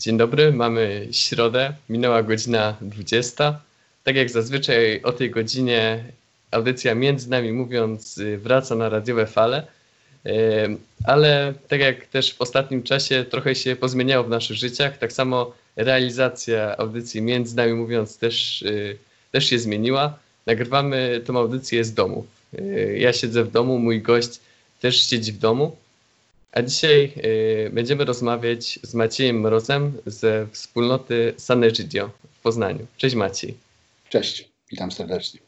Dzień dobry, mamy środę, minęła godzina 20. Tak jak zazwyczaj o tej godzinie audycja między nami mówiąc y, wraca na radiowe fale, y, ale tak jak też w ostatnim czasie trochę się pozmieniało w naszych życiach, tak samo realizacja audycji między nami mówiąc też, y, też się zmieniła. Nagrywamy tą audycję z domu. Ja siedzę w domu, mój gość też siedzi w domu. A dzisiaj y, będziemy rozmawiać z Maciejem Mrozem ze wspólnoty Sanegidio w Poznaniu. Cześć Maciej. Cześć, witam serdecznie.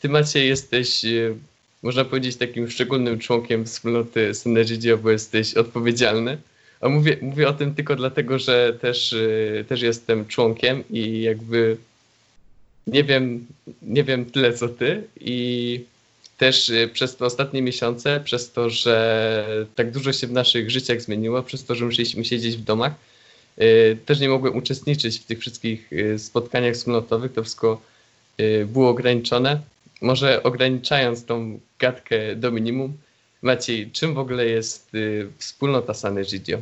Ty Maciej jesteś, y, można powiedzieć, takim szczególnym członkiem wspólnoty Sanegidio, bo jesteś odpowiedzialny. A mówię, mówię o tym tylko dlatego, że też, y, też jestem członkiem i jakby nie wiem, nie wiem tyle co ty i też y, przez te ostatnie miesiące, przez to, że tak dużo się w naszych życiach zmieniło, przez to, że musieliśmy siedzieć w domach, y, też nie mogłem uczestniczyć w tych wszystkich y, spotkaniach wspólnotowych. To wszystko było ograniczone. Może ograniczając tą gadkę do minimum, Maciej, czym w ogóle jest wspólnota Sant'Egidio?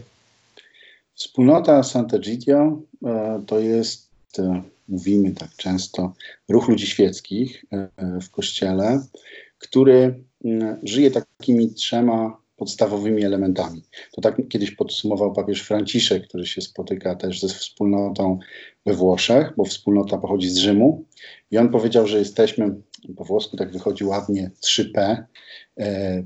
Wspólnota Sant'Egidio e, to jest, e, mówimy tak często, ruch ludzi świeckich e, w kościele, który mm, żyje takimi trzema podstawowymi elementami. To tak kiedyś podsumował papież Franciszek, który się spotyka też ze wspólnotą we Włoszech, bo wspólnota pochodzi z Rzymu. I on powiedział, że jesteśmy, po włosku tak wychodzi ładnie, 3P, e,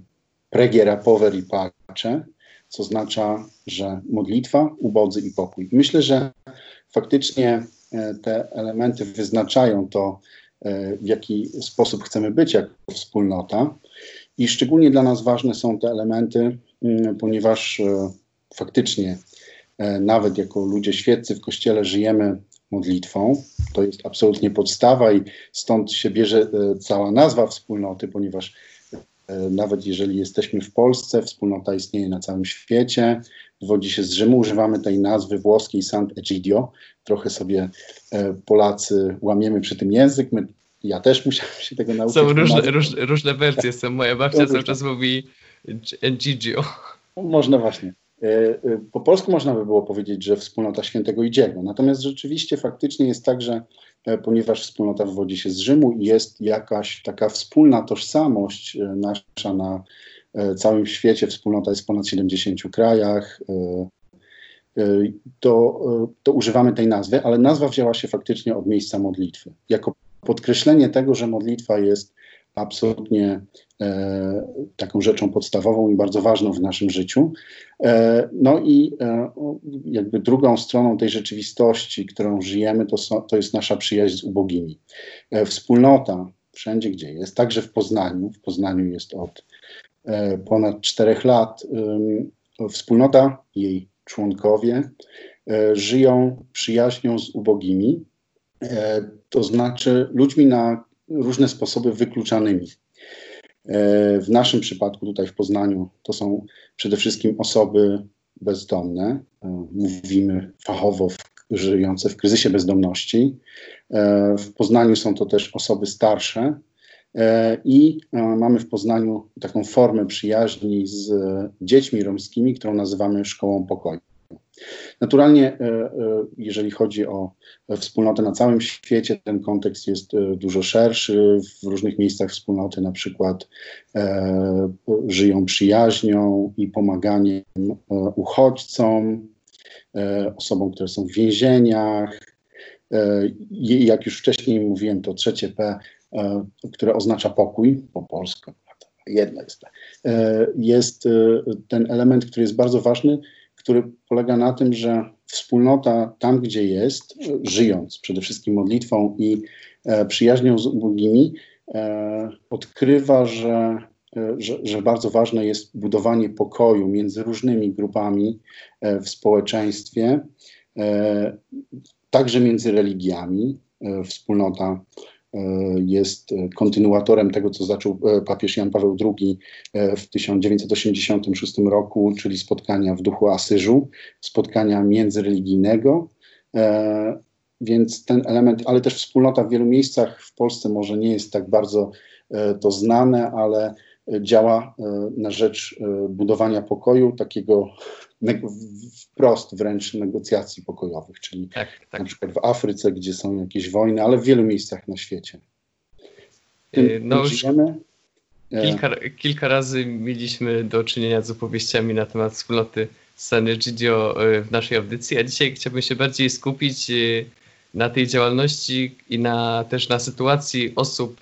pregiera, power i pace, co oznacza, że modlitwa, ubodzy i pokój. Myślę, że faktycznie e, te elementy wyznaczają to, w jaki sposób chcemy być jako wspólnota. I szczególnie dla nas ważne są te elementy, mm, ponieważ e, faktycznie e, nawet jako ludzie świeccy w kościele żyjemy modlitwą. To jest absolutnie podstawa i stąd się bierze cała nazwa wspólnoty, ponieważ nawet jeżeli jesteśmy w Polsce, wspólnota istnieje na całym świecie, wywodzi się z Rzymu, używamy tej nazwy włoskiej Sant'Egidio. Trochę sobie e, Polacy łamiemy przy tym język, my, ja też musiałem się tego nauczyć. Są różne, róż, różne wersje, są. moja babcia cały czas mówi Egidio. Można właśnie. E, e, po polsku można by było powiedzieć, że wspólnota świętego Idziego. Natomiast rzeczywiście faktycznie jest tak, że ponieważ wspólnota wywodzi się z Rzymu i jest jakaś taka wspólna tożsamość nasza na całym świecie, wspólnota jest w ponad 70 krajach, e, e, to, to używamy tej nazwy, ale nazwa wzięła się faktycznie od miejsca modlitwy. Jako podkreślenie tego, że modlitwa jest absolutnie e, taką rzeczą podstawową i bardzo ważną w naszym życiu. E, no i e, jakby drugą stroną tej rzeczywistości, którą żyjemy, to, so, to jest nasza przyjaźń z ubogimi. wspólnota, wszędzie gdzie jest, także w Poznaniu, w Poznaniu jest od E, ponad czterech lat wspólnota, jej członkowie e, żyją przyjaźnią z ubogimi, e, to znaczy ludźmi na różne sposoby wykluczanymi. W naszym przypadku, tutaj w Poznaniu, to są przede wszystkim osoby bezdomne, mówimy fachowo żyjące w kryzysie bezdomności. W Poznaniu są to też osoby starsze, E, I e, mamy w Poznaniu taką formę przyjaźni z dziećmi romskimi, którą nazywamy Szkołą Pokoju. Naturalnie, e, jeżeli chodzi o wspólnotę na całym świecie, ten kontekst jest dużo szerszy. W różnych miejscach wspólnoty na przykład żyją przyjaźnią i pomaganiem uchodźcom, osobom, które są w więzieniach. Jak już wcześniej mówiłem, to trzecie P E, które oznacza pokój po polsku, jedno jest, e, jest e, ten element, który jest bardzo ważny, który polega na tym, że wspólnota tam, gdzie jest, żyjąc przede wszystkim modlitwą i przyjaźnią z ubogimi, odkrywa, że, że, że, bardzo ważne jest budowanie pokoju między różnymi grupami w społeczeństwie, także między religiami. Wspólnota E, jest kontynuatorem tego, co zaczął e, papież Jan Paweł II e, w 1986 roku, czyli spotkania w duchu Asyżu, spotkania międzyreligijnego. Więc ten element, ale też wspólnota w wielu miejscach w Polsce może nie jest tak bardzo to znane, ale działa na rzecz budowania pokoju, takiego wprost wręcz negocjacji pokojowych, czyli tak, tak. na przykład w Afryce, gdzie są jakieś wojny, ale w wielu miejscach na świecie. Tym, no kilka, kilka razy mieliśmy do czynienia z opowieściami na temat wspólnoty San Egidio w naszej audycji, a dzisiaj chciałbym się bardziej skupić na tej działalności i na, też na sytuacji osób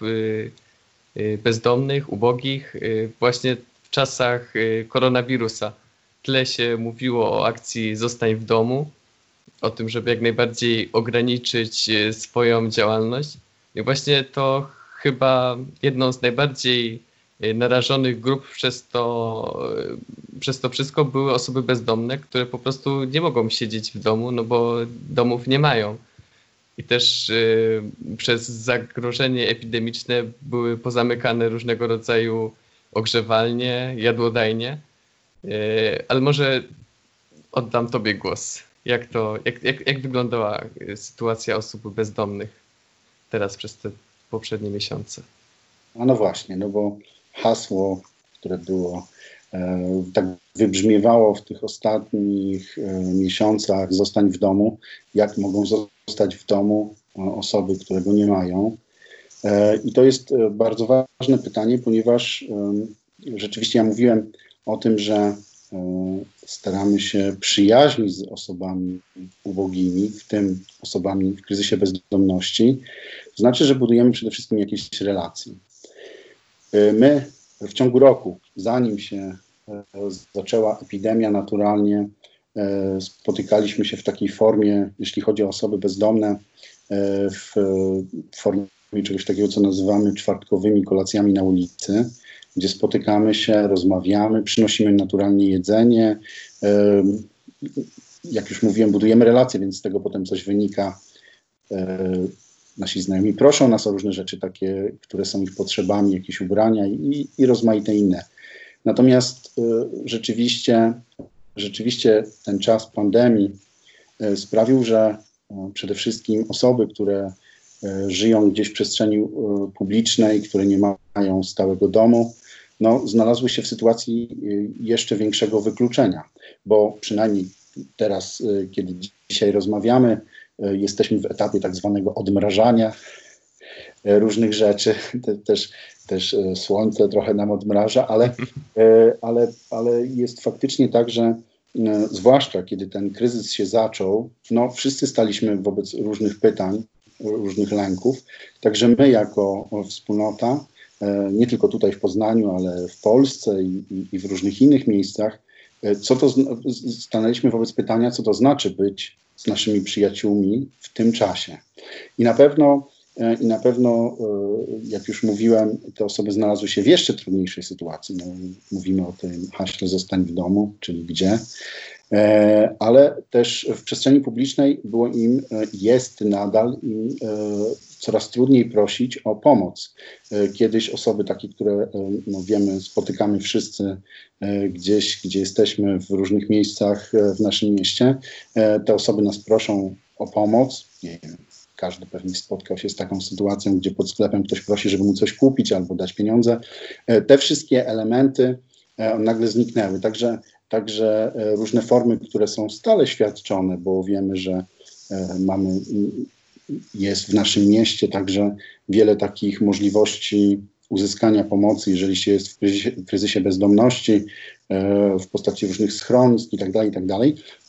bezdomnych, ubogich, y, właśnie w czasach koronawirusa. Tyle się mówiło o akcji Zostań w domu, o tym, żeby jak najbardziej ograniczyć swoją działalność. I właśnie to chyba jedną z najbardziej narażonych grup przez to, przez to wszystko były osoby bezdomne, które po prostu nie mogą siedzieć w domu, no bo domów nie mają i też y, przez zagrożenie epidemiczne były pozamykane różnego rodzaju ogrzewalnie, jadłodajnie. Y, ale może oddam Tobie głos. Jak, to, jak, jak, jak wyglądała sytuacja osób bezdomnych teraz przez te poprzednie miesiące? A no właśnie, no bo hasło, które było tak wybrzmiewało w tych ostatnich e, miesiącach zostań w domu, jak mogą zostać w domu osoby, które go nie mają. E, I to jest bardzo ważne pytanie, ponieważ rzeczywiście ja mówiłem o tym, że staramy się przyjaźnić z osobami ubogimi, w tym osobami w kryzysie bezdomności. To znaczy, że budujemy przede wszystkim jakieś relacje. My w ciągu roku, zanim się zaczęła epidemia, naturalnie e, spotykaliśmy się w takiej formie, jeśli chodzi o osoby bezdomne, e, w formie czegoś takiego, co nazywamy czwartkowymi kolacjami na ulicy, gdzie spotykamy się, rozmawiamy, przynosimy naturalnie jedzenie. E, jak już mówiłem, budujemy relacje, więc z tego potem coś wynika. Nasi znajomi proszą nas o różne rzeczy, takie, które są ich potrzebami, jakieś ubrania i, i rozmaite inne. Natomiast y, rzeczywiście, rzeczywiście ten czas pandemii y, sprawił, że y, przede wszystkim osoby, które żyją gdzieś w przestrzeni publicznej, które nie mają stałego domu, no, znalazły się w sytuacji jeszcze większego wykluczenia, bo przynajmniej teraz, kiedy dzisiaj rozmawiamy, jesteśmy w etapie tak zwanego odmrażania różnych rzeczy. Te, też też e, słońce trochę nam odmraża, ale, e, ale, ale jest faktycznie tak, że e, zwłaszcza kiedy ten kryzys się zaczął, no wszyscy staliśmy wobec różnych pytań, różnych lęków. Także my jako wspólnota, nie tylko tutaj w Poznaniu, ale w Polsce i, i w różnych innych miejscach, co to stanęliśmy wobec pytania, co to znaczy być z naszymi przyjaciółmi w tym czasie. I na pewno E, i na pewno, e, jak już mówiłem, te osoby znalazły się w jeszcze trudniejszej sytuacji. No, mówimy o tym haśle zostań w domu, czyli gdzie, e, ale też w przestrzeni publicznej było im, jest nadal im coraz trudniej prosić o pomoc. Kiedyś osoby takie, które no wiemy, spotykamy wszyscy gdzieś, gdzie jesteśmy w różnych miejscach w naszym mieście, te osoby nas proszą o pomoc, każdy pewnie spotkał się z taką sytuacją, gdzie pod sklepem ktoś prosi, żeby mu coś kupić albo dać pieniądze. E, te wszystkie elementy e, nagle zniknęły. Także, także e, różne formy, które są stale świadczone, bo wiemy, że mamy, jest w naszym mieście także wiele takich możliwości uzyskania pomocy, jeżeli się jest w kryzysie, w kryzysie bezdomności, w postaci różnych schronisk i tak dalej, i tak.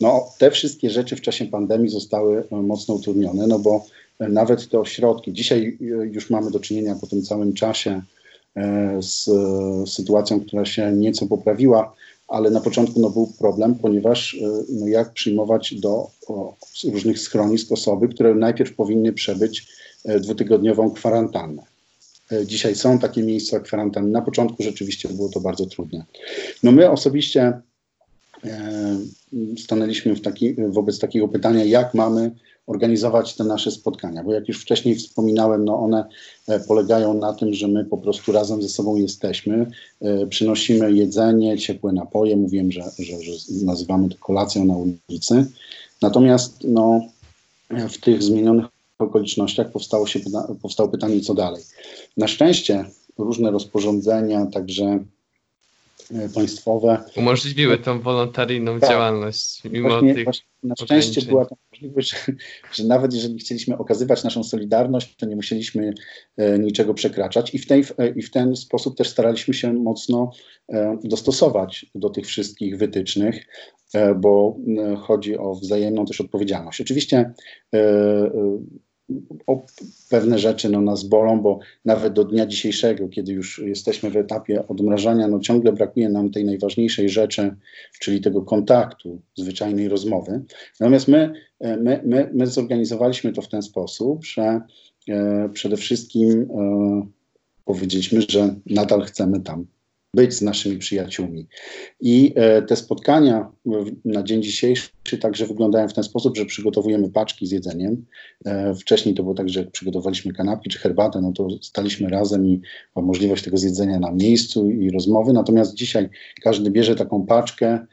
No, te wszystkie rzeczy w czasie pandemii zostały mocno utrudnione, no bo nawet te ośrodki. Dzisiaj e, już mamy do czynienia po tym całym czasie e, z sytuacją, która się nieco poprawiła, ale na początku no, był problem, ponieważ e, no, jak przyjmować do o, różnych schronisk osoby, które najpierw powinny przebyć dwutygodniową kwarantannę. Dzisiaj są takie miejsca kwarantanny. Na początku rzeczywiście było to bardzo trudne. No my osobiście e, stanęliśmy w taki, wobec takiego pytania, jak mamy organizować te nasze spotkania, bo jak już wcześniej wspominałem, no one e, polegają na tym, że my po prostu razem ze sobą jesteśmy, e, przynosimy jedzenie, ciepłe napoje, mówiłem, że, że, że nazywamy to kolacją na ulicy, natomiast no, w tych zmienionych okolicznościach powstało, się, powstało pytanie, co dalej. Na szczęście różne rozporządzenia, także państwowe. Umożliwiły tą wolontaryjną tak. działalność, mimo właśnie, tych właśnie Na szczęście była to możliwość, że, że, nawet jeżeli chcieliśmy okazywać naszą solidarność, to nie musieliśmy e, niczego przekraczać i w, tej, e, i w ten sposób też staraliśmy się mocno e, dostosować do tych wszystkich wytycznych, e, bo e, chodzi o wzajemną też odpowiedzialność. Oczywiście e, o pewne rzeczy no, nas bolą, bo nawet do dnia dzisiejszego, kiedy już jesteśmy w etapie odmrażania, no ciągle brakuje nam tej najważniejszej rzeczy, czyli tego kontaktu, zwyczajnej rozmowy. Natomiast my, my, my, my zorganizowaliśmy to w ten sposób, że e, przede wszystkim e, powiedzieliśmy, że nadal chcemy tam być z naszymi przyjaciółmi. I e, te spotkania na dzień dzisiejszy także wyglądają w ten sposób, że przygotowujemy paczki z jedzeniem. E, wcześniej to było tak, że jak przygotowaliśmy kanapki czy herbatę, no to staliśmy razem i ma możliwość tego zjedzenia na miejscu i rozmowy. Natomiast dzisiaj każdy bierze taką paczkę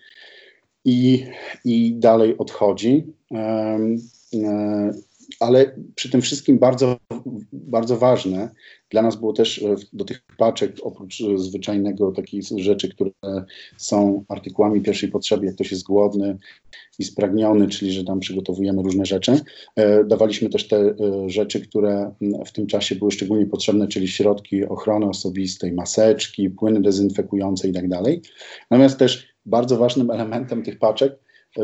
i, i dalej odchodzi. E, ale przy tym wszystkim bardzo, bardzo ważne dla nas było też e, do tych paczek, oprócz e, zwyczajnego takich rzeczy, które są artykułami pierwszej potrzeby, jak ktoś jest głodny i spragniony, czyli że tam przygotowujemy różne rzeczy, e, dawaliśmy też te rzeczy, które w tym czasie były szczególnie potrzebne, czyli środki ochrony osobistej, maseczki, płyny dezynfekujące i tak dalej. Natomiast też bardzo ważnym elementem tych paczek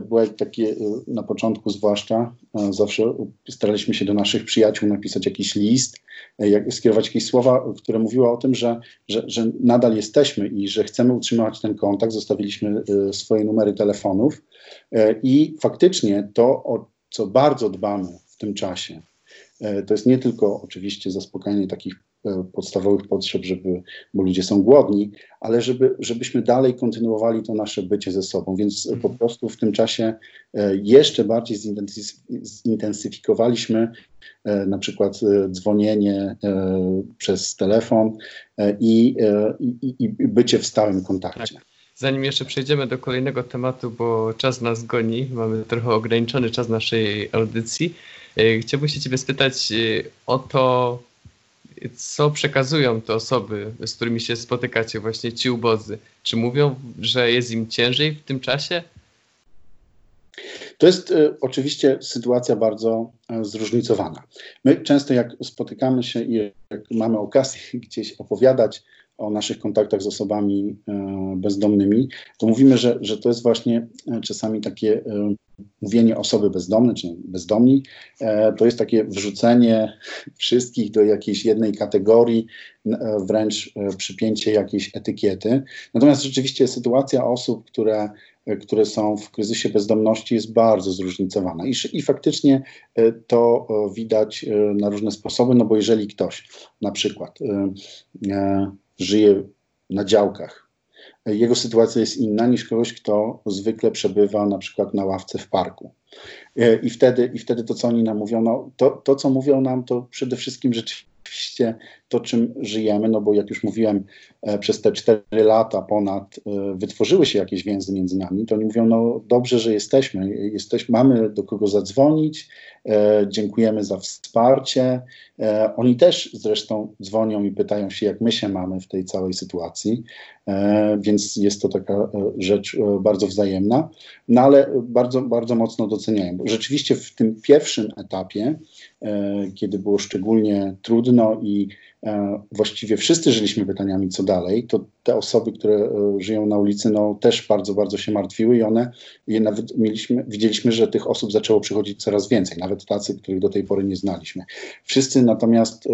były takie na początku zwłaszcza, zawsze staraliśmy się do naszych przyjaciół napisać jakiś list, jak, skierować jakieś słowa, które mówiły o tym, że, że, że nadal jesteśmy i że chcemy utrzymywać ten kontakt. Zostawiliśmy e, swoje numery telefonów e, i faktycznie to, o co bardzo dbamy w tym czasie, e, to jest nie tylko oczywiście zaspokajanie takich E, podstawowych potrzeb, żeby, bo ludzie są głodni, ale żeby, żebyśmy dalej kontynuowali to nasze bycie ze sobą. Więc po mhm. prostu w tym czasie e, jeszcze bardziej zintensyfikowaliśmy e, na przykład dzwonienie przez telefon i, i, i bycie w stałym kontakcie. Tak. Zanim jeszcze przejdziemy do kolejnego tematu, bo czas nas goni, mamy trochę ograniczony czas naszej audycji, chciałbym się Ciebie spytać o to, co przekazują te osoby, z którymi się spotykacie, właśnie ci ubodzy? Czy mówią, że jest im ciężej w tym czasie? To jest y, oczywiście sytuacja bardzo y, zróżnicowana. My często, jak spotykamy się i jak mamy okazję gdzieś opowiadać o naszych kontaktach z osobami y, bezdomnymi, to mówimy, że, że to jest właśnie czasami takie mówienie osoby bezdomne czy bezdomni, e, to jest takie wrzucenie wszystkich do jakiejś jednej kategorii, e, wręcz e, przypięcie jakiejś etykiety. Natomiast rzeczywiście sytuacja osób, które, które są w kryzysie bezdomności jest bardzo zróżnicowana i, i faktycznie to widać na różne sposoby, no bo jeżeli ktoś na przykład żyje na działkach, jego sytuacja jest inna niż kogoś, kto zwykle przebywa na przykład na ławce w parku. E, I wtedy, i wtedy to, co oni nam mówią, no, to, to, co mówią nam, to przede wszystkim rzeczywiście to, czym żyjemy, no bo jak już mówiłem, e, przez te cztery lata ponad e, wytworzyły się jakieś więzy między nami, to oni mówią, no dobrze, że jesteśmy, jesteś, mamy do kogo zadzwonić, dziękujemy za wsparcie. E, oni też zresztą dzwonią i pytają się, jak my się mamy w tej całej sytuacji, e, więc jest to taka e, rzecz bardzo wzajemna, no ale bardzo, bardzo mocno doceniają. Rzeczywiście w tym pierwszym etapie, kiedy było szczególnie trudno i E, właściwie wszyscy żyliśmy pytaniami, co dalej, to te osoby, które e, żyją na ulicy, no, też bardzo, bardzo się martwiły i one, je nawet mieliśmy, widzieliśmy, że tych osób zaczęło przychodzić coraz więcej, nawet tacy, których do tej pory nie znaliśmy. Wszyscy natomiast e,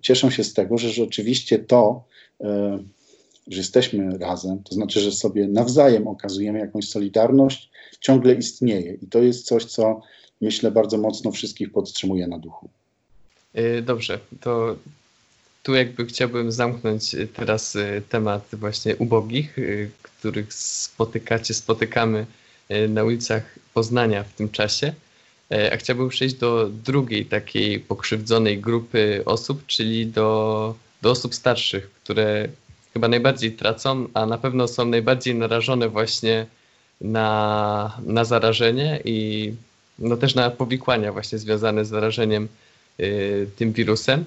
cieszą się z tego, że rzeczywiście to, że jesteśmy razem, to znaczy, że sobie nawzajem okazujemy jakąś solidarność, ciągle istnieje i to jest coś, co myślę bardzo mocno wszystkich podtrzymuje na duchu. Dobrze, to tu jakby chciałbym zamknąć y, teraz y, temat właśnie ubogich, y, których spotykacie, spotykamy na ulicach Poznania w tym czasie. A chciałbym przejść do drugiej takiej pokrzywdzonej grupy osób, czyli do, do osób starszych, które chyba najbardziej tracą, a na pewno są najbardziej narażone właśnie na, na zarażenie i no też na powikłania właśnie związane z zarażeniem y, tym wirusem.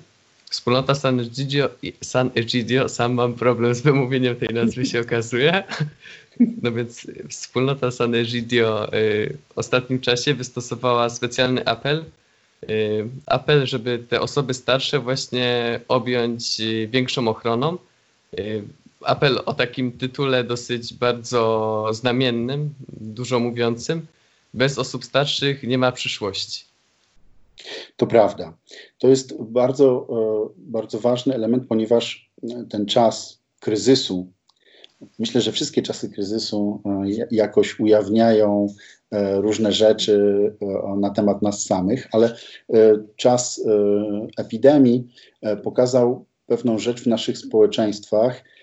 Wspólnota San Egidio, San Egidio, sam mam problem z wymówieniem tej nazwy się okazuje. No więc wspólnota San Egidio y, w ostatnim czasie wystosowała specjalny apel. Y, apel, żeby te osoby starsze właśnie objąć y, większą ochroną. Apel o takim tytule dosyć bardzo znamiennym, dużo mówiącym. Bez osób starszych nie ma przyszłości. To prawda. To jest bardzo, e, bardzo ważny element, ponieważ ten czas kryzysu, myślę, że wszystkie czasy kryzysu e, jakoś ujawniają e, różne rzeczy na temat nas samych, ale czas epidemii pokazał pewną rzecz w naszych społeczeństwach, E,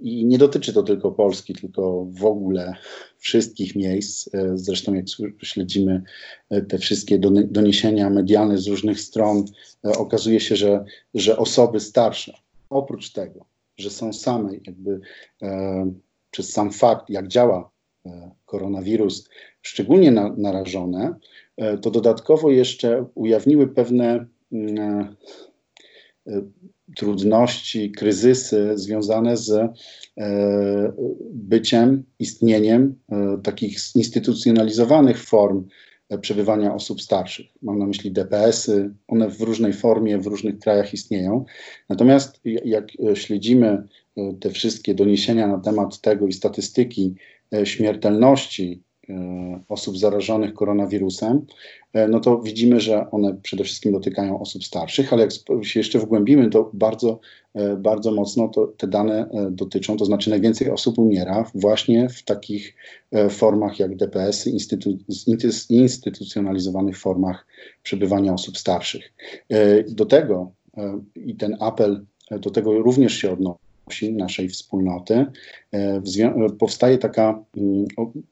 I nie dotyczy to tylko Polski, tylko w ogóle wszystkich miejsc. E, zresztą, jak śledzimy e, te wszystkie doniesienia medialne z różnych stron, okazuje się, że, że osoby starsze, oprócz tego, że są same, jakby e, przez sam fakt, jak działa e, koronawirus, szczególnie na, narażone, e, to dodatkowo jeszcze ujawniły pewne mm, trudności, kryzysy związane z e, byciem, istnieniem e, takich zinstytucjonalizowanych form e, przebywania osób starszych. Mam na myśli DPS-y, one w różnej formie w różnych krajach istnieją. Natomiast jak śledzimy te wszystkie doniesienia na temat tego i statystyki śmiertelności osób zarażonych koronawirusem, e, no to widzimy, że one przede wszystkim dotykają osób starszych, ale jak się jeszcze wgłębimy, to bardzo, e, bardzo mocno to te dane dotyczą, to znaczy najwięcej osób umiera właśnie w takich formach jak DPS-y, instytu, instytucjonalizowanych formach przebywania osób starszych. Do tego i ten apel do tego również się odnosi wsi, naszej wspólnoty, e, powstaje taka, mm,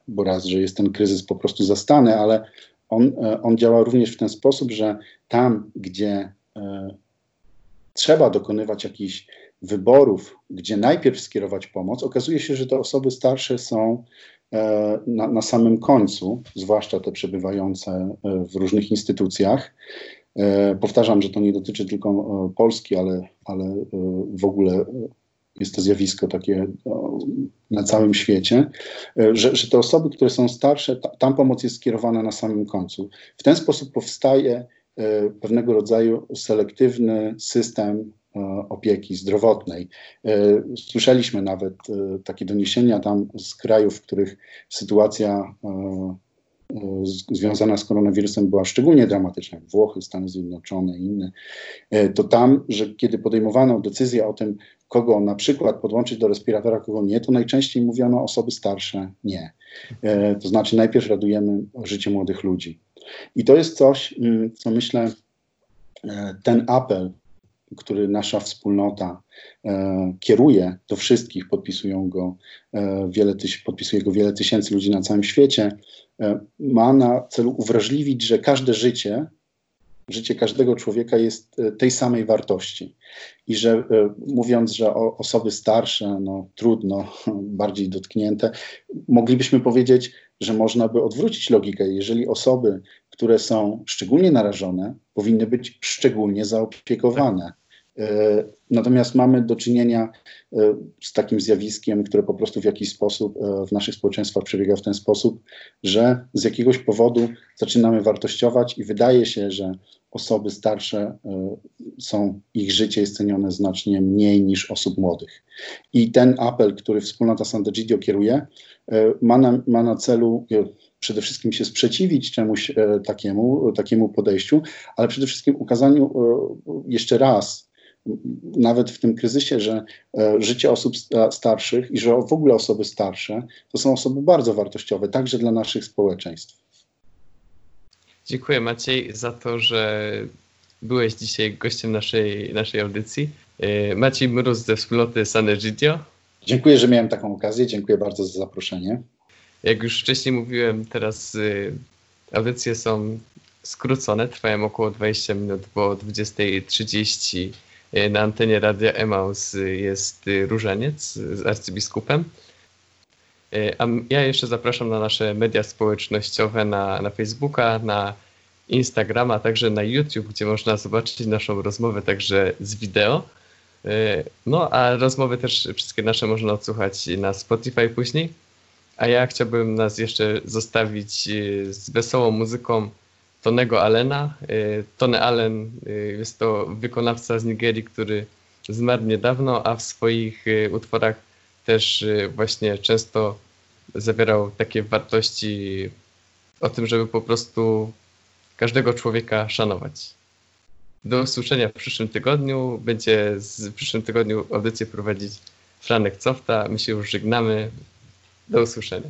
bo raz, że jest ten kryzys po prostu zastany, ale on, e, on działa również w ten sposób, że tam, gdzie e, trzeba dokonywać jakichś wyborów, gdzie najpierw skierować pomoc, okazuje się, że te osoby starsze są na, na samym końcu, zwłaszcza te przebywające w różnych instytucjach. Powtarzam, że to nie dotyczy tylko Polski, ale, ale w ogóle jest to zjawisko takie no, na całym świecie, e, że, że te osoby, które są starsze, ta, tam pomoc jest skierowana na samym końcu. W ten sposób powstaje e, pewnego rodzaju selektywny system e, opieki zdrowotnej. Słyszeliśmy nawet takie doniesienia tam z krajów, w których sytuacja związana z koronawirusem była szczególnie dramatyczna, jak Włochy, Stany Zjednoczone i inne, to tam, że kiedy podejmowano decyzję o tym, kogo na przykład podłączyć do respiratora, kogo nie, to najczęściej mówiono osoby starsze nie. E, to znaczy najpierw radujemy życie młodych ludzi. I to jest coś, mm, co myślę, e, ten apel, który nasza wspólnota e, kieruje do wszystkich, podpisują go e, wiele tyś, podpisuje go wiele tysięcy ludzi na całym świecie, e, ma na celu uwrażliwić, że każde życie życie każdego człowieka jest e, tej samej wartości. I że e, mówiąc, że osoby starsze, no trudno, bardziej dotknięte, moglibyśmy powiedzieć, że można by odwrócić logikę. Jeżeli osoby, które są szczególnie narażone, powinny być szczególnie zaopiekowane. E, natomiast mamy do czynienia e, z takim zjawiskiem, które po prostu w jakiś sposób e, w naszych społeczeństwach przebiega w ten sposób, że z jakiegoś powodu zaczynamy wartościować i wydaje się, że osoby starsze są, ich życie jest cenione znacznie mniej niż osób młodych. I ten apel, który wspólnota Sant'Egidio kieruje, ma na, ma na celu przede wszystkim się sprzeciwić czemuś takiemu, takiemu podejściu, ale przede wszystkim ukazaniu jeszcze raz nawet w tym kryzysie, że e, życie osób starszych i że w ogóle osoby starsze to są osoby bardzo wartościowe, także dla naszych społeczeństw. Dziękuję Maciej za to, że byłeś dzisiaj gościem naszej, naszej audycji. E, Maciej Mróz ze wspólnoty Sanegidio. Dziękuję, że miałem taką okazję. Dziękuję bardzo za zaproszenie. Jak już wcześniej mówiłem, teraz y, audycje są skrócone, trwają około 20 minut, bo o 20.30 E, na antenie Radia Emaus jest Różaniec z arcybiskupem. A ja jeszcze zapraszam na nasze media społecznościowe, na, na Facebooka, na Instagrama, a także na YouTube, gdzie można zobaczyć naszą rozmowę także z wideo. No a rozmowy też wszystkie nasze można odsłuchać na Spotify później. A ja chciałbym nas jeszcze zostawić e, z wesołą muzyką Tonego Allena. E, Tony Allen e, jest to wykonawca z Nigerii, który zmarł niedawno, a w swoich utworach też właśnie często zawierał takie wartości o tym, żeby po prostu każdego człowieka szanować. Do usłyszenia w przyszłym tygodniu. Będzie w przyszłym tygodniu audycję prowadzić Franek Cofta. My się już żegnamy. Do usłyszenia.